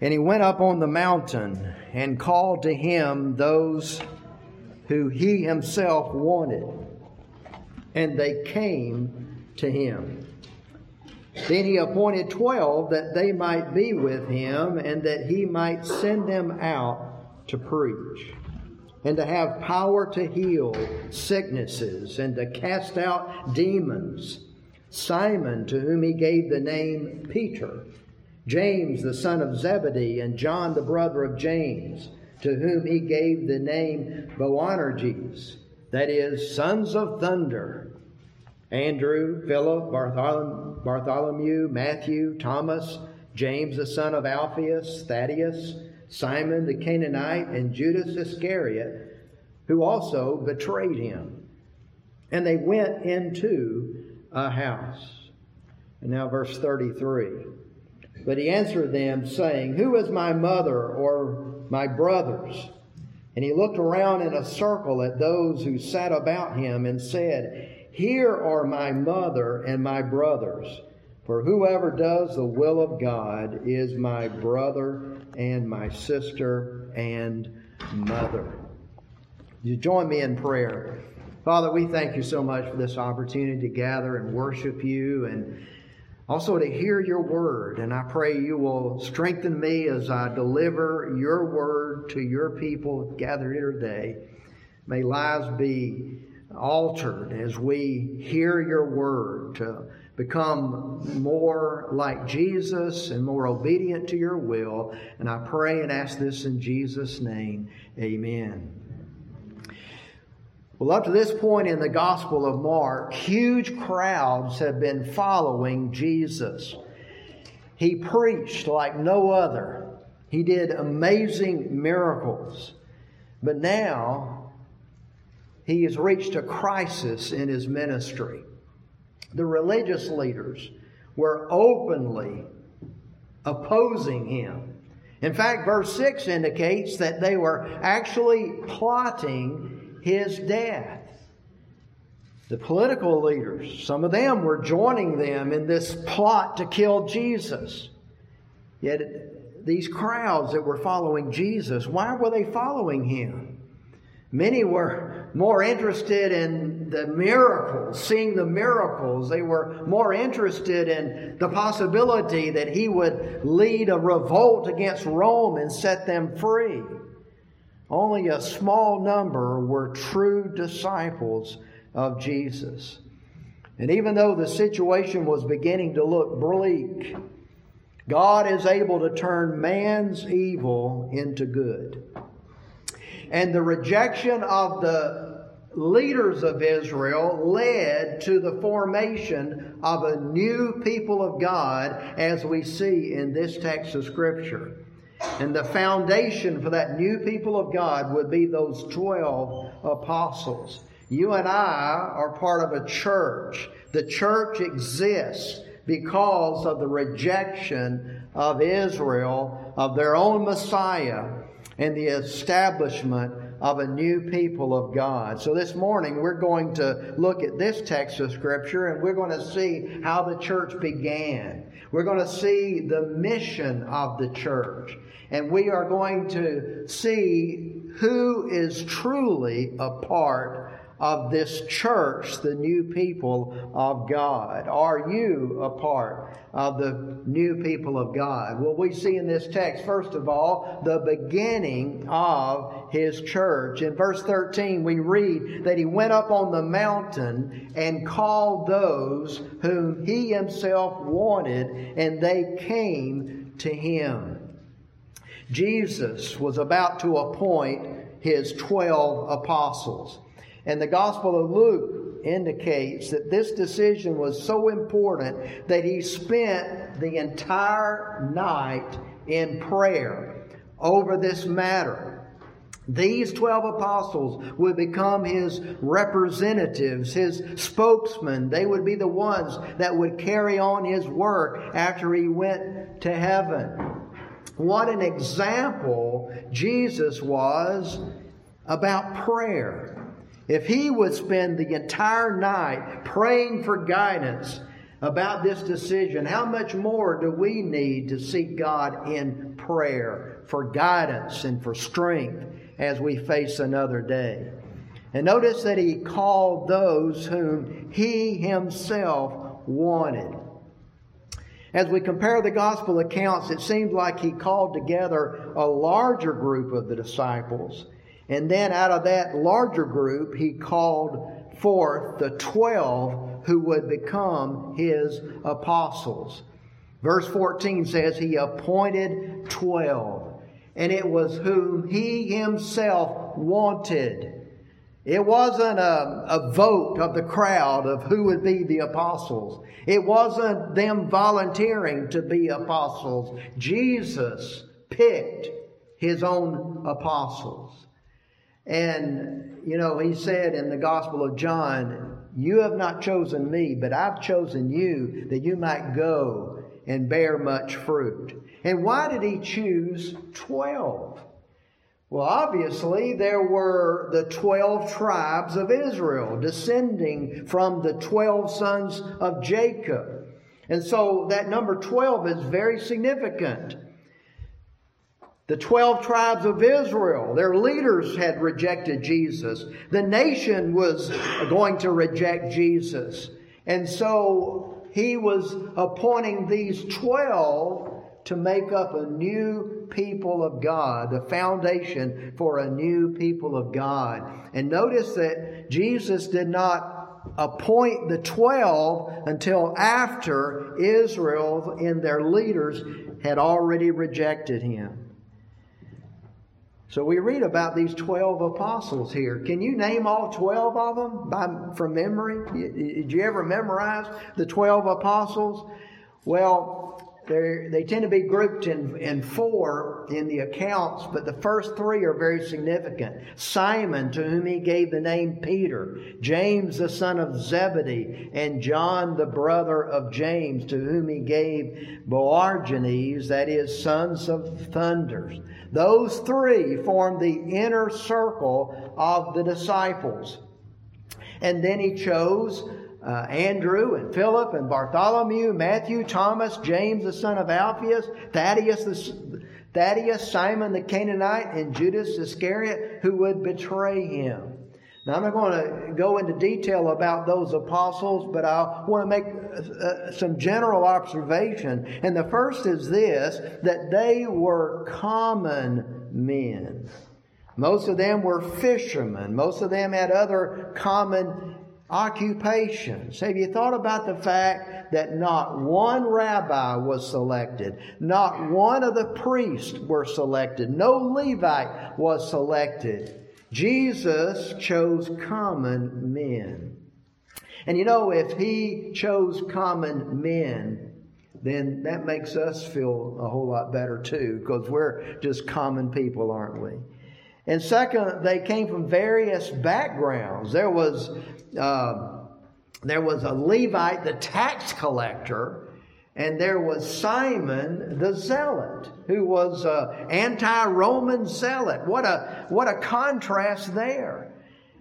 And he went up on the mountain and called to him those who he himself wanted, and they came to him. Then he appointed twelve that they might be with him, and that he might send them out to preach, and to have power to heal sicknesses, and to cast out demons. Simon, to whom he gave the name Peter James the son of Zebedee, and John the brother of James, to whom he gave the name Boanerges, that is, sons of thunder. Andrew, Philip, Bartholomew, Matthew, Thomas, James the son of Alphaeus, Thaddeus, Simon the Canaanite, and Judas Iscariot, who also betrayed him. And they went into a house. And now, verse 33. But he answered them, saying, Who is my mother or my brothers? And he looked around in a circle at those who sat about him and said, Here are my mother and my brothers. For whoever does the will of God is my brother and my sister and mother. You join me in prayer. Father, we thank you so much for this opportunity to gather and worship you and also to hear your word. And I pray you will strengthen me as I deliver your word to your people gathered here today. May lives be altered as we hear your word to become more like Jesus and more obedient to your will. And I pray and ask this in Jesus' name. Amen. Well, up to this point in the Gospel of Mark, huge crowds have been following Jesus. He preached like no other, he did amazing miracles. But now, he has reached a crisis in his ministry. The religious leaders were openly opposing him. In fact, verse 6 indicates that they were actually plotting his death. The political leaders, some of them were joining them in this plot to kill Jesus. Yet these crowds that were following Jesus, why were they following him? Many were more interested in the miracles, seeing the miracles. They were more interested in the possibility that he would lead a revolt against Rome and set them free. Only a small number were true disciples of Jesus. And even though the situation was beginning to look bleak, God is able to turn man's evil into good. And the rejection of the leaders of Israel led to the formation of a new people of God, as we see in this text of Scripture. And the foundation for that new people of God would be those 12 apostles. You and I are part of a church. The church exists because of the rejection of Israel, of their own Messiah, and the establishment of a new people of God. So this morning we're going to look at this text of Scripture and we're going to see how the church began. We're going to see the mission of the church. And we are going to see who is truly a part of this church, the new people of God? Are you a part of the new people of God? Well, we see in this text, first of all, the beginning of his church. In verse 13, we read that he went up on the mountain and called those whom he himself wanted, and they came to him. Jesus was about to appoint his 12 apostles. And the Gospel of Luke indicates that this decision was so important that he spent the entire night in prayer over this matter. These 12 apostles would become his representatives, his spokesmen. They would be the ones that would carry on his work after he went to heaven. What an example Jesus was about prayer. If he would spend the entire night praying for guidance, about this decision, how much more do we need to seek God in prayer for guidance and for strength as we face another day? And notice that he called those whom he himself wanted. As we compare the gospel accounts, it seems like he called together a larger group of the disciples. And then out of that larger group, he called forth the twelve who would become his apostles. Verse 14 says, He appointed twelve, and it was whom he himself wanted. It wasn't a, a vote of the crowd of who would be the apostles. It wasn't them volunteering to be apostles. Jesus picked his own apostles. And, you know, he said in the Gospel of John, You have not chosen me, but I've chosen you that you might go and bear much fruit. And why did he choose 12? Well, obviously, there were the 12 tribes of Israel descending from the 12 sons of Jacob. And so that number 12 is very significant. The 12 tribes of Israel, their leaders had rejected Jesus. The nation was going to reject Jesus. And so he was appointing these 12 to make up a new people of God, the foundation for a new people of God. And notice that Jesus did not appoint the 12 until after Israel and their leaders had already rejected him. So we read about these 12 apostles here. Can you name all 12 of them by, from memory? Did you ever memorize the 12 apostles? Well, they they tend to be grouped in, in four in the accounts, but the first three are very significant. Simon, to whom he gave the name Peter, James, the son of Zebedee, and John, the brother of James, to whom he gave Boanerges, that is, sons of thunders. Those three formed the inner circle of the disciples. And then he chose uh, Andrew and Philip and Bartholomew, Matthew, Thomas, James the son of Alphaeus, Thaddeus, the, Thaddeus, Simon the Canaanite, and Judas Iscariot, who would betray him. Now, I'm not going to go into detail about those apostles, but I want to make uh, some general observation. And the first is this that they were common men. Most of them were fishermen. Most of them had other common occupations. Have you thought about the fact that not one rabbi was selected? Not one of the priests were selected. No Levite was selected. Jesus chose common men. And you know, if he chose common men, then that makes us feel a whole lot better too, because we're just common people, aren't we? And second, they came from various backgrounds. There was uh, there was a Levite, the tax collector, and there was Simon the zealot, who was an anti-Roman zealot. What a what a contrast there!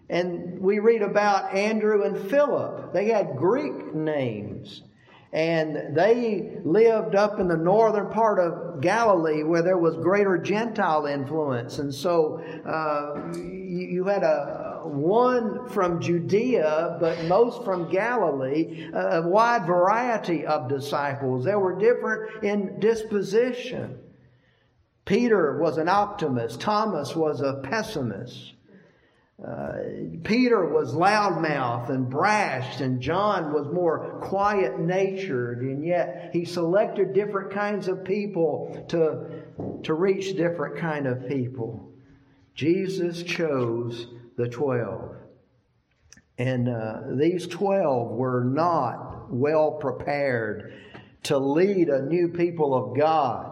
And we read about Andrew and Philip. They had Greek names. And they lived up in the northern part of Galilee where there was greater Gentile influence. And so uh, you, had a one from Judea, but most from Galilee, a wide variety of disciples. They were different in disposition. Peter was an optimist, Thomas was a pessimist. Uh, Peter was loudmouthed and brash, and John was more quiet natured, and yet he selected different kinds of people to, to reach different kind of people. Jesus chose the twelve. And uh, these twelve were not well prepared to lead a new people of God.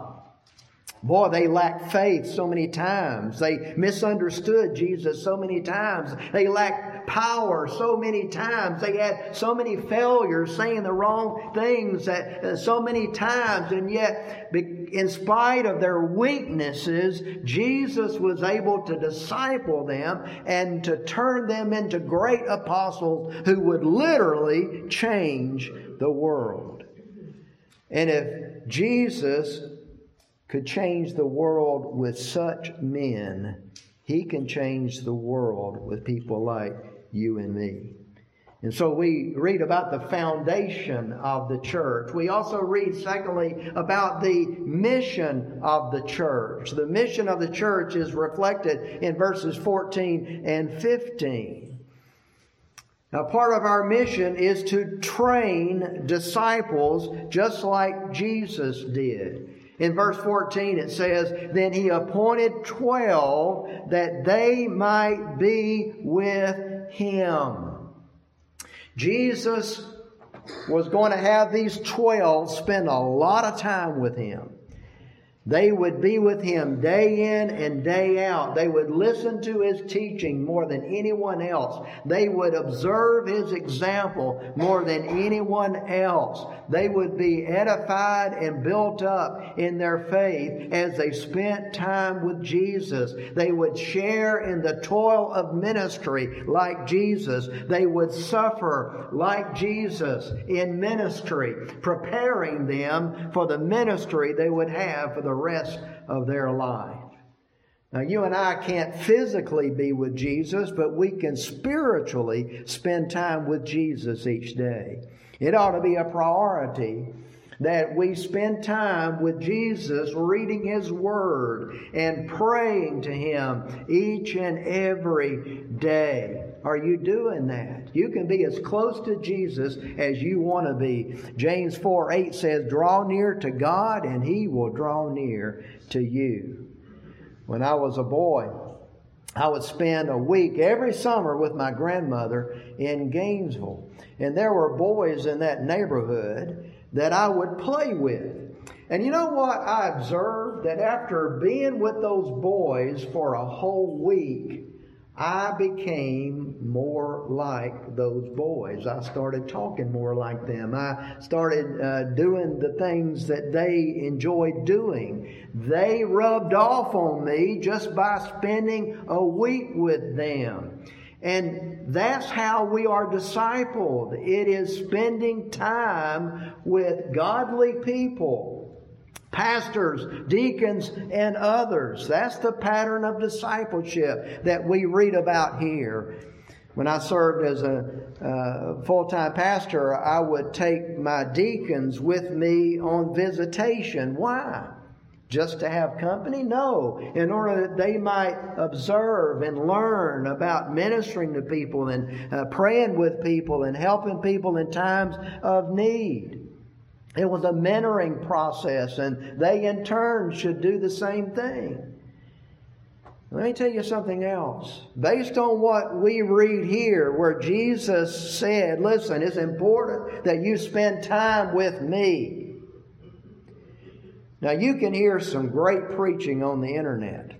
Boy, they lacked faith so many times. They misunderstood Jesus so many times. They lacked power so many times. They had so many failures, saying the wrong things that uh, so many times, and yet, in spite of their weaknesses, Jesus was able to disciple them and to turn them into great apostles who would literally change the world. And if Jesus could change the world with such men, he can change the world with people like you and me. And so we read about the foundation of the church. We also read, secondly, about the mission of the church. The mission of the church is reflected in verses 14 and 15. Now, part of our mission is to train disciples just like Jesus did. In verse 14 it says, Then he appointed twelve that they might be with him. Jesus was going to have these twelve spend a lot of time with him. They would be with him day in and day out. They would listen to his teaching more than anyone else. They would observe his example more than anyone else. They would be edified and built up in their faith as they spent time with Jesus. They would share in the toil of ministry like Jesus. They would suffer like Jesus in ministry, preparing them for the ministry they would have for the rest of their life. Now, you and I can't physically be with Jesus, but we can spiritually spend time with Jesus each day. It ought to be a priority that we spend time with Jesus reading His Word and praying to Him each and every day. Are you doing that? You can be as close to Jesus as you want to be. James 4 8 says, Draw near to God, and He will draw near to you. When I was a boy, I would spend a week every summer with my grandmother in Gainesville. And there were boys in that neighborhood that I would play with. And you know what? I observed that after being with those boys for a whole week, I became more like those boys. I started talking more like them. I started uh, doing the things that they enjoyed doing. They rubbed off on me just by spending a week with them. And that's how we are discipled. It is spending time with godly people pastors, deacons, and others. That's the pattern of discipleship that we read about here. When I served as a uh, full time pastor, I would take my deacons with me on visitation. Why? Just to have company? No. In order that they might observe and learn about ministering to people and uh, praying with people and helping people in times of need. It was a mentoring process, and they in turn should do the same thing. Let me tell you something else. Based on what we read here, where Jesus said, Listen, it's important that you spend time with me. Now, you can hear some great preaching on the internet.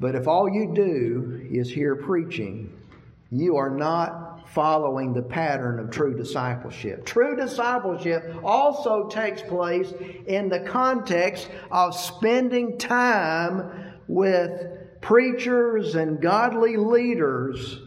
But if all you do is hear preaching, you are not following the pattern of true discipleship. True discipleship also takes place in the context of spending time with preachers and godly leaders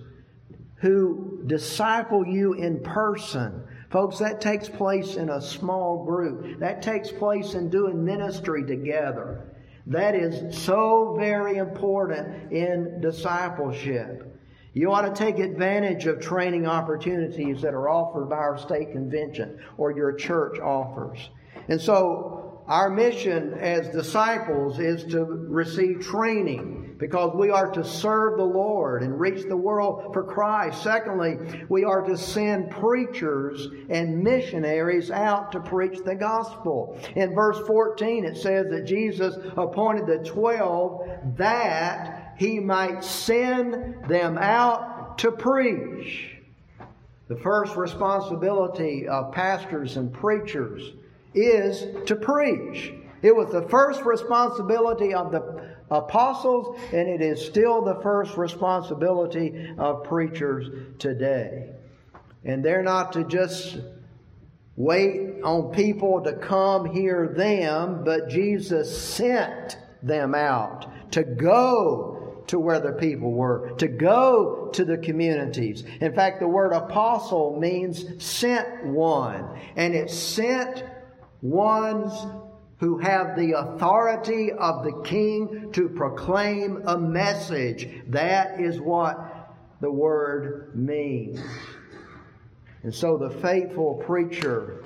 who disciple you in person Folks, that takes place in a small group. That takes place in doing ministry together. That is so very important in discipleship. You ought to take advantage of training opportunities that are offered by our state convention or your church offers. And so our mission as disciples is to receive training because we are to serve the Lord and reach the world for Christ. Secondly, we are to send preachers and missionaries out to preach the gospel. In verse 14, it says that Jesus appointed the twelve that he might send them out to preach. The first responsibility of pastors and preachers is to preach. It was the first responsibility of the apostles, and it is still the first responsibility of preachers today. And they're not to just wait on people to come hear them, but Jesus sent them out to go to where the people were, to go to the communities. In fact, the word apostle means sent one, and it sent ones who have the authority of the king to proclaim a message. That is what the word means. And so the faithful preacher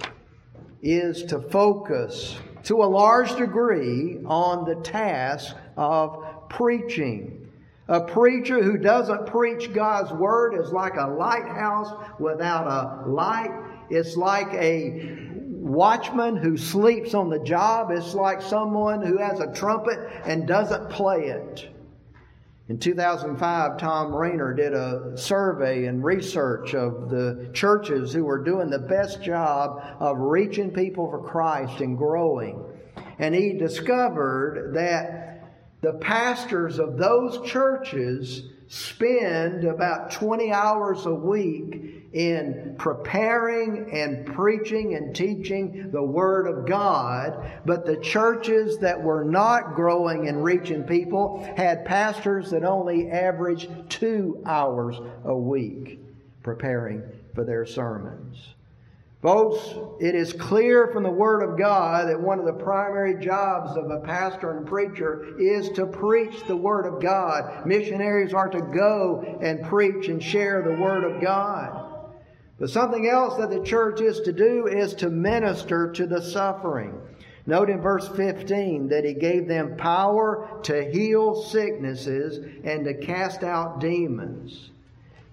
is to focus to a large degree on the task of preaching. A preacher who doesn't preach God's word is like a lighthouse without a light. It's like a watchman who sleeps on the job. It's like someone who has a trumpet and doesn't play it. In 2005, Thom Rainer did a survey and research of the churches who were doing the best job of reaching people for Christ and growing. And he discovered that the pastors of those churches spend about 20 hours a week in preparing and preaching and teaching the Word of God, but the churches that were not growing and reaching people had pastors that only averaged two hours a week preparing for their sermons. Folks, it is clear from the Word of God that one of the primary jobs of a pastor and preacher is to preach the Word of God. Missionaries are to go and preach and share the Word of God. But something else that the church is to do is to minister to the suffering. Note in verse 15 that he gave them power to heal sicknesses and to cast out demons.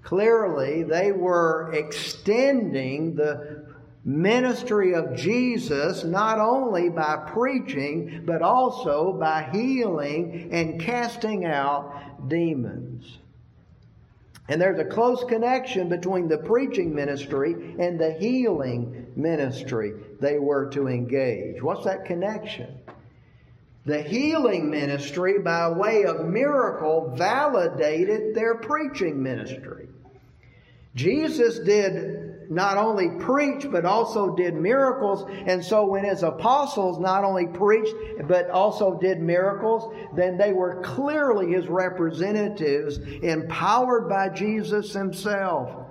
Clearly, they were extending the ministry of Jesus not only by preaching, but also by healing and casting out demons. And there's a close connection between the preaching ministry and the healing ministry they were to engage. What's that connection? The healing ministry, by way of miracle, validated their preaching ministry. Jesus did not only preached, but also did miracles. And so when his apostles not only preached, but also did miracles, then they were clearly his representatives, empowered by Jesus himself.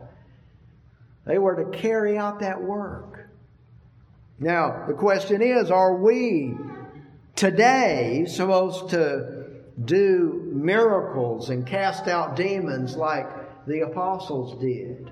They were to carry out that work. Now, the question is are we today supposed to do miracles and cast out demons like the apostles did?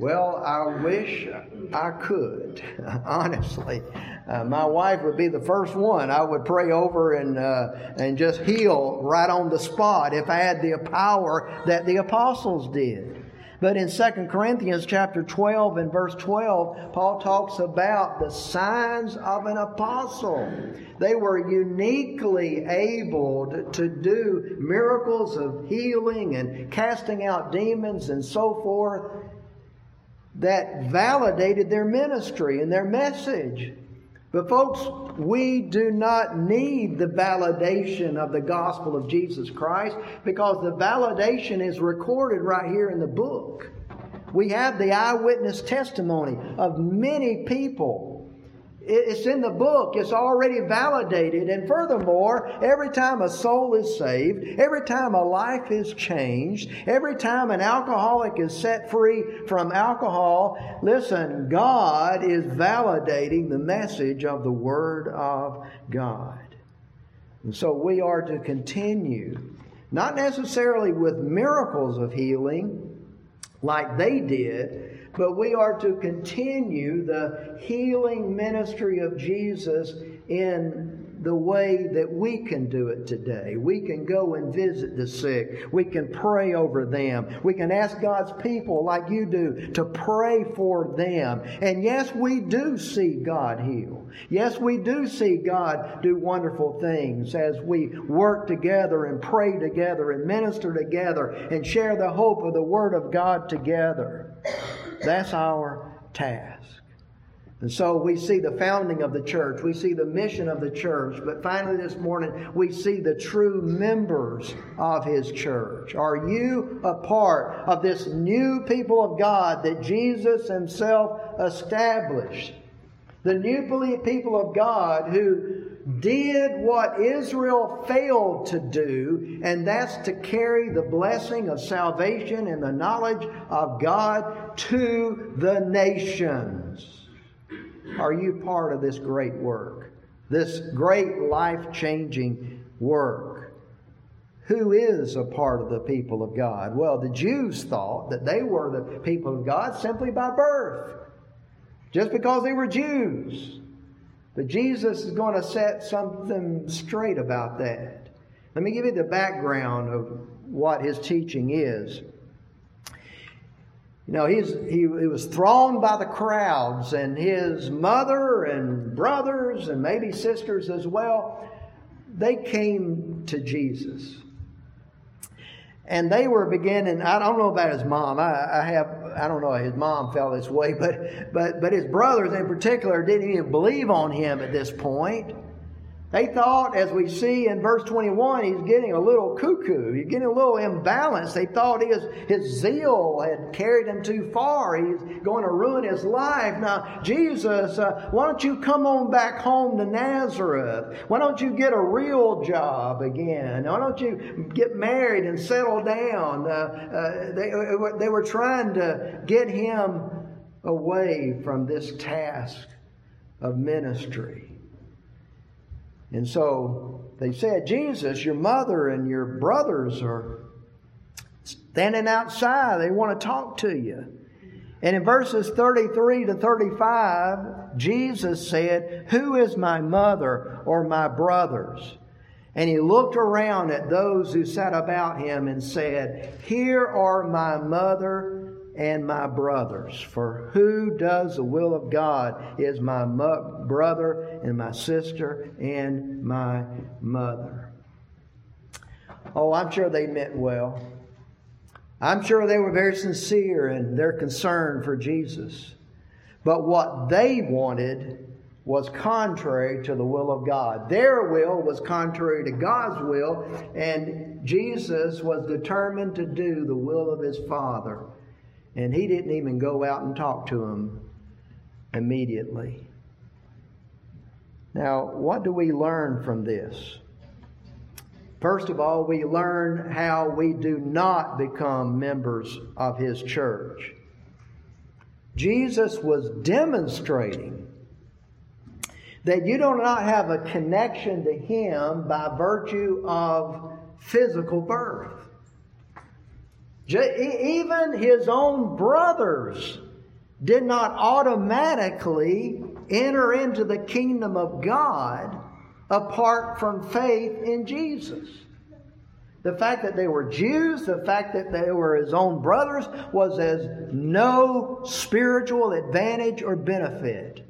Well, I wish I could, honestly. Uh, my wife would be the first one I would pray over and, uh, and just heal right on the spot if I had the power that the apostles did. But in 2 Corinthians chapter 12 and verse 12, Paul talks about the signs of an apostle. They were uniquely able to do miracles of healing and casting out demons and so forth that validated their ministry and their message. But, folks, we do not need the validation of the gospel of Jesus Christ because the validation is recorded right here in the book. We have the eyewitness testimony of many people it's in the book. It's already validated. And furthermore, every time a soul is saved, every time a life is changed, every time an alcoholic is set free from alcohol, listen, God is validating the message of the Word of God. And so we are to continue, not necessarily with miracles of healing like they did, but we are to continue the healing ministry of Jesus in the way that we can do it today. We can go and visit the sick. We can pray over them. We can ask God's people, like you do, to pray for them. And yes, we do see God heal. Yes, we do see God do wonderful things as we work together and pray together and minister together and share the hope of the Word of God together. That's our task. And so we see the founding of the church, we see the mission of the church, but finally this morning we see the true members of His church. Are you a part of this new people of God that Jesus Himself established? The new people of God who did what Israel failed to do, and that's to carry the blessing of salvation and the knowledge of God to the nations. Are you part of this great work? This great life changing work? Who is a part of the people of God? Well, the Jews thought that they were the people of God simply by birth, just because they were Jews. But Jesus is going to set something straight about that. Let me give you the background of what his teaching is. You know, he's, he, he was thrown by the crowds, and his mother and brothers, and maybe sisters as well, they came to Jesus. And they were beginning, I don't know about his mom. I, I have, I don't know, his mom felt this way, but, but, but his brothers in particular didn't even believe on him at this point. They thought, as we see in verse 21, he's getting a little cuckoo. He's getting a little imbalanced. They thought his, his zeal had carried him too far. He's going to ruin his life. Now, Jesus, uh, why don't you come on back home to Nazareth? Why don't you get a real job again? Why don't you get married and settle down? Uh, uh, they, uh, they were trying to get him away from this task of ministry. And so they said, Jesus, your mother and your brothers are standing outside. They want to talk to you. And in verses 33 to 35, Jesus said, Who is my mother or my brothers? And he looked around at those who sat about him and said, Here are my mother and my brothers. For who does the will of God is my mo- brother and my sister and my mother. Oh, I'm sure they meant well. I'm sure they were very sincere in their concern for Jesus. But what they wanted was contrary to the will of God. Their will was contrary to God's will, and Jesus was determined to do the will of his Father. And he didn't even go out and talk to him immediately. Now, what do we learn from this? First of all, we learn how we do not become members of his church. Jesus was demonstrating that you do not have a connection to him by virtue of physical birth. Even his own brothers did not automatically enter into the kingdom of God apart from faith in Jesus. The fact that they were Jews, the fact that they were his own brothers, was as no spiritual advantage or benefit.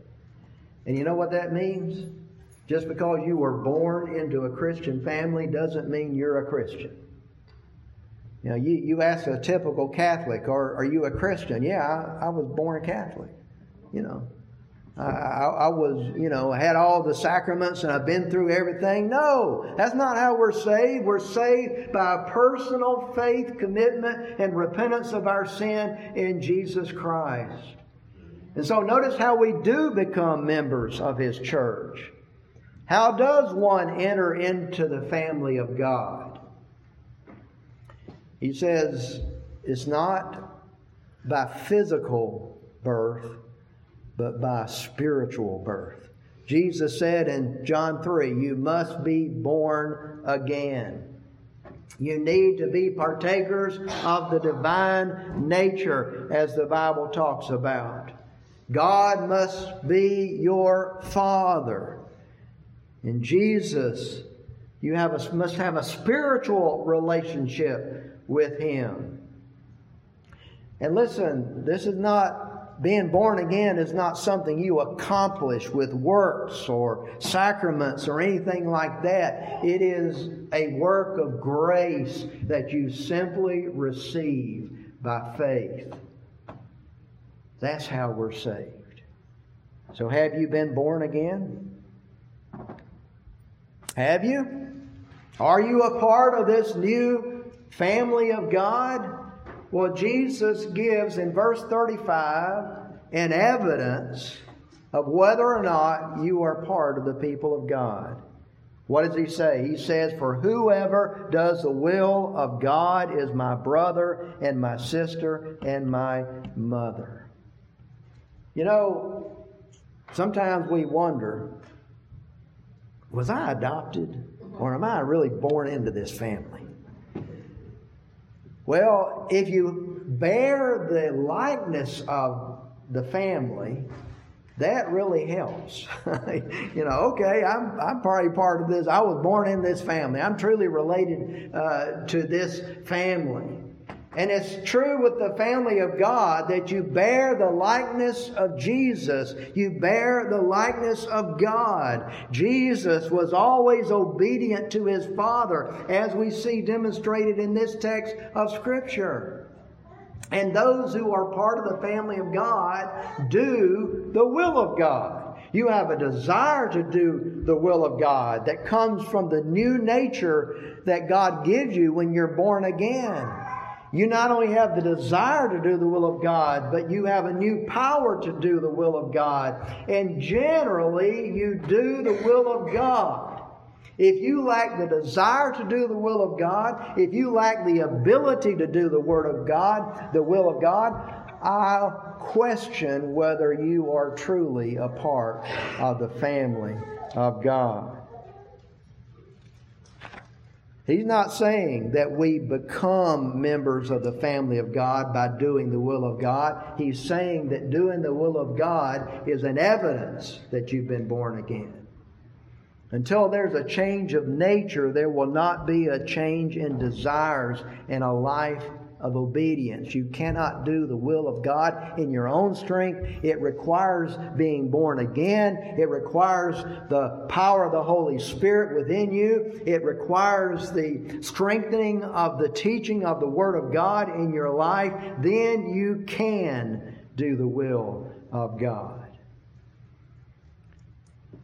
And you know what that means? Just because you were born into a Christian family doesn't mean you're a Christian. You know, you, you ask a typical Catholic, or are you a Christian? Yeah, I, I was born Catholic. You know, I, I, I, was, you know, had all the sacraments and I've been through everything. No, that's not how we're saved. We're saved by a personal faith, commitment, and repentance of our sin in Jesus Christ. And so notice how we do become members of His church. How does one enter into the family of God? He says it's not by physical birth, but by spiritual birth. Jesus said in John 3, You must be born again. You need to be partakers of the divine nature, as the Bible talks about. God must be your Father. In Jesus, you have a, must have a spiritual relationship with Him. And listen, this is not, being born again is not something you accomplish with works or sacraments or anything like that. It is a work of grace that you simply receive by faith. That's how we're saved. So, have you been born again? Have you? Are you a part of this new family of God? Well, Jesus gives in verse 35 an evidence of whether or not you are part of the people of God. What does he say? He says, For whoever does the will of God is my brother and my sister and my mother. You know, sometimes we wonder was I adopted or am I really born into this family? Well, if you bear the likeness of the family, that really helps. you know, okay, I'm, I'm probably part of this. I was born in this family. I'm truly related uh, to this family. And it's true with the family of God that you bear the likeness of Jesus. You bear the likeness of God. Jesus was always obedient to his Father, as we see demonstrated in this text of Scripture. And those who are part of the family of God do the will of God. You have a desire to do the will of God that comes from the new nature that God gives you when you're born again. You not only have the desire to do the will of God, but you have a new power to do the will of God. And generally, you do the will of God. If you lack the desire to do the will of God, if you lack the ability to do the word of God, the will of God, I question whether you are truly a part of the family of God. He's not saying that we become members of the family of God by doing the will of God. He's saying that doing the will of God is an evidence that you've been born again. Until there's a change of nature, there will not be a change in desires and a life of obedience. You cannot do the will of God in your own strength. It requires being born again. It requires the power of the Holy Spirit within you. It requires the strengthening of the teaching of the Word of God in your life. Then you can do the will of God.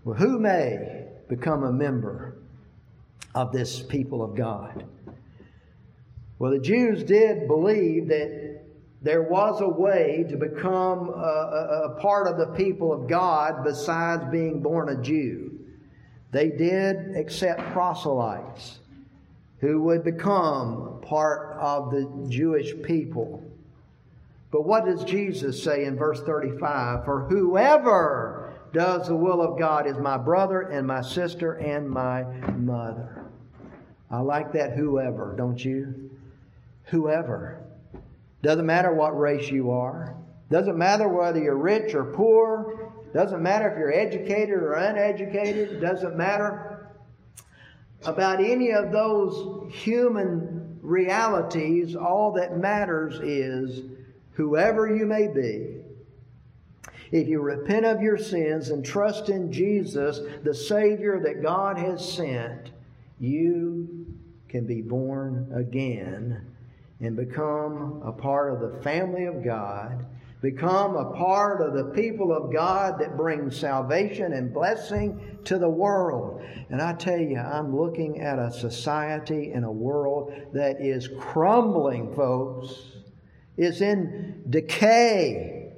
Well, who may become a member of this people of God. Well, the Jews did believe that there was a way to become a, a, a, part of the people of God besides being born a Jew. They did accept proselytes who would become part of the Jewish people. But what does Jesus say in verse 35? For whoever does the will of God is my brother and my sister and my mother. I like that whoever, don't you? Whoever. Doesn't matter what race you are. Doesn't matter whether you're rich or poor. Doesn't matter if you're educated or uneducated. Doesn't matter about any of those human realities. All that matters is whoever you may be, if you repent of your sins and trust in Jesus, the Savior that God has sent, you can be born again and become a part of the family of God, become a part of the people of God that bring salvation and blessing to the world. And I tell you, I'm looking at a society and a world that is crumbling, folks. It's in decay.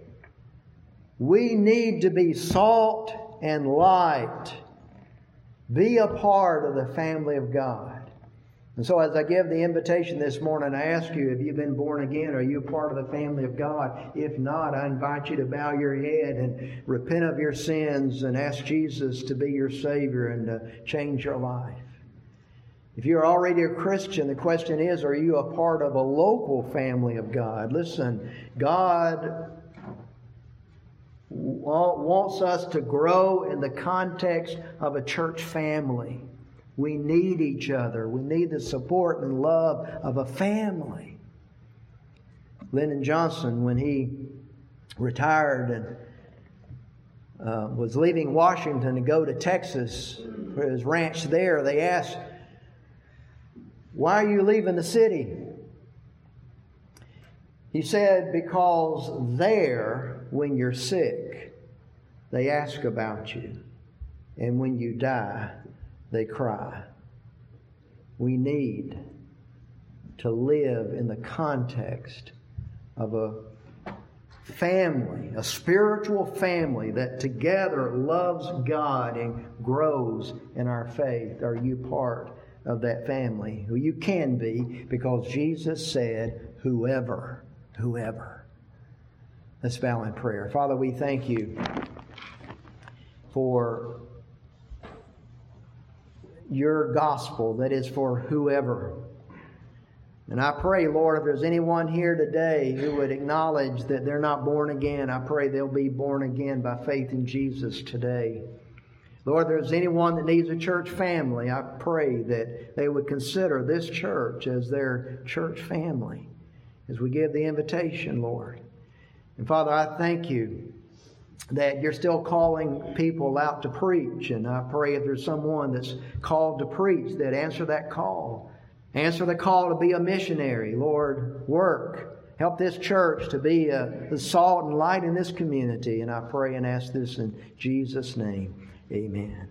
We need to be salt and light. Be a part of the family of God. And so, as I give the invitation this morning, I ask you, have you been born again? Are you part of the family of God? If not, I invite you to bow your head and repent of your sins and ask Jesus to be your Savior and to change your life. If you're already a Christian, the question is, are you a part of a local family of God? Listen, God wants us to grow in the context of a church family. We need each other. We need the support and love of a family. Lyndon Johnson, when he retired and uh, was leaving Washington to go to Texas for his ranch there, they asked, Why are you leaving the city? He said, Because there when you're sick, they ask about you. And when you die, they cry. We need to live in the context of a family, a spiritual family that together loves God and grows in our faith. Are you part of that family? Who you can be because Jesus said, whoever, whoever. Let's bow in prayer. Father, we thank you for your gospel that is for whoever. And I pray, Lord, if there's anyone here today who would acknowledge that they're not born again, I pray they'll be born again by faith in Jesus today. Lord, if there's anyone that needs a church family, I pray that they would consider this church as their church family as we give the invitation, Lord. And Father, I thank you that you're still calling people out to preach. And I pray if there's someone that's called to preach, that answer that call. Answer the call to be a missionary. Lord, work. Help this church to be a, the salt and light in this community. And I pray and ask this in Jesus' name. Amen.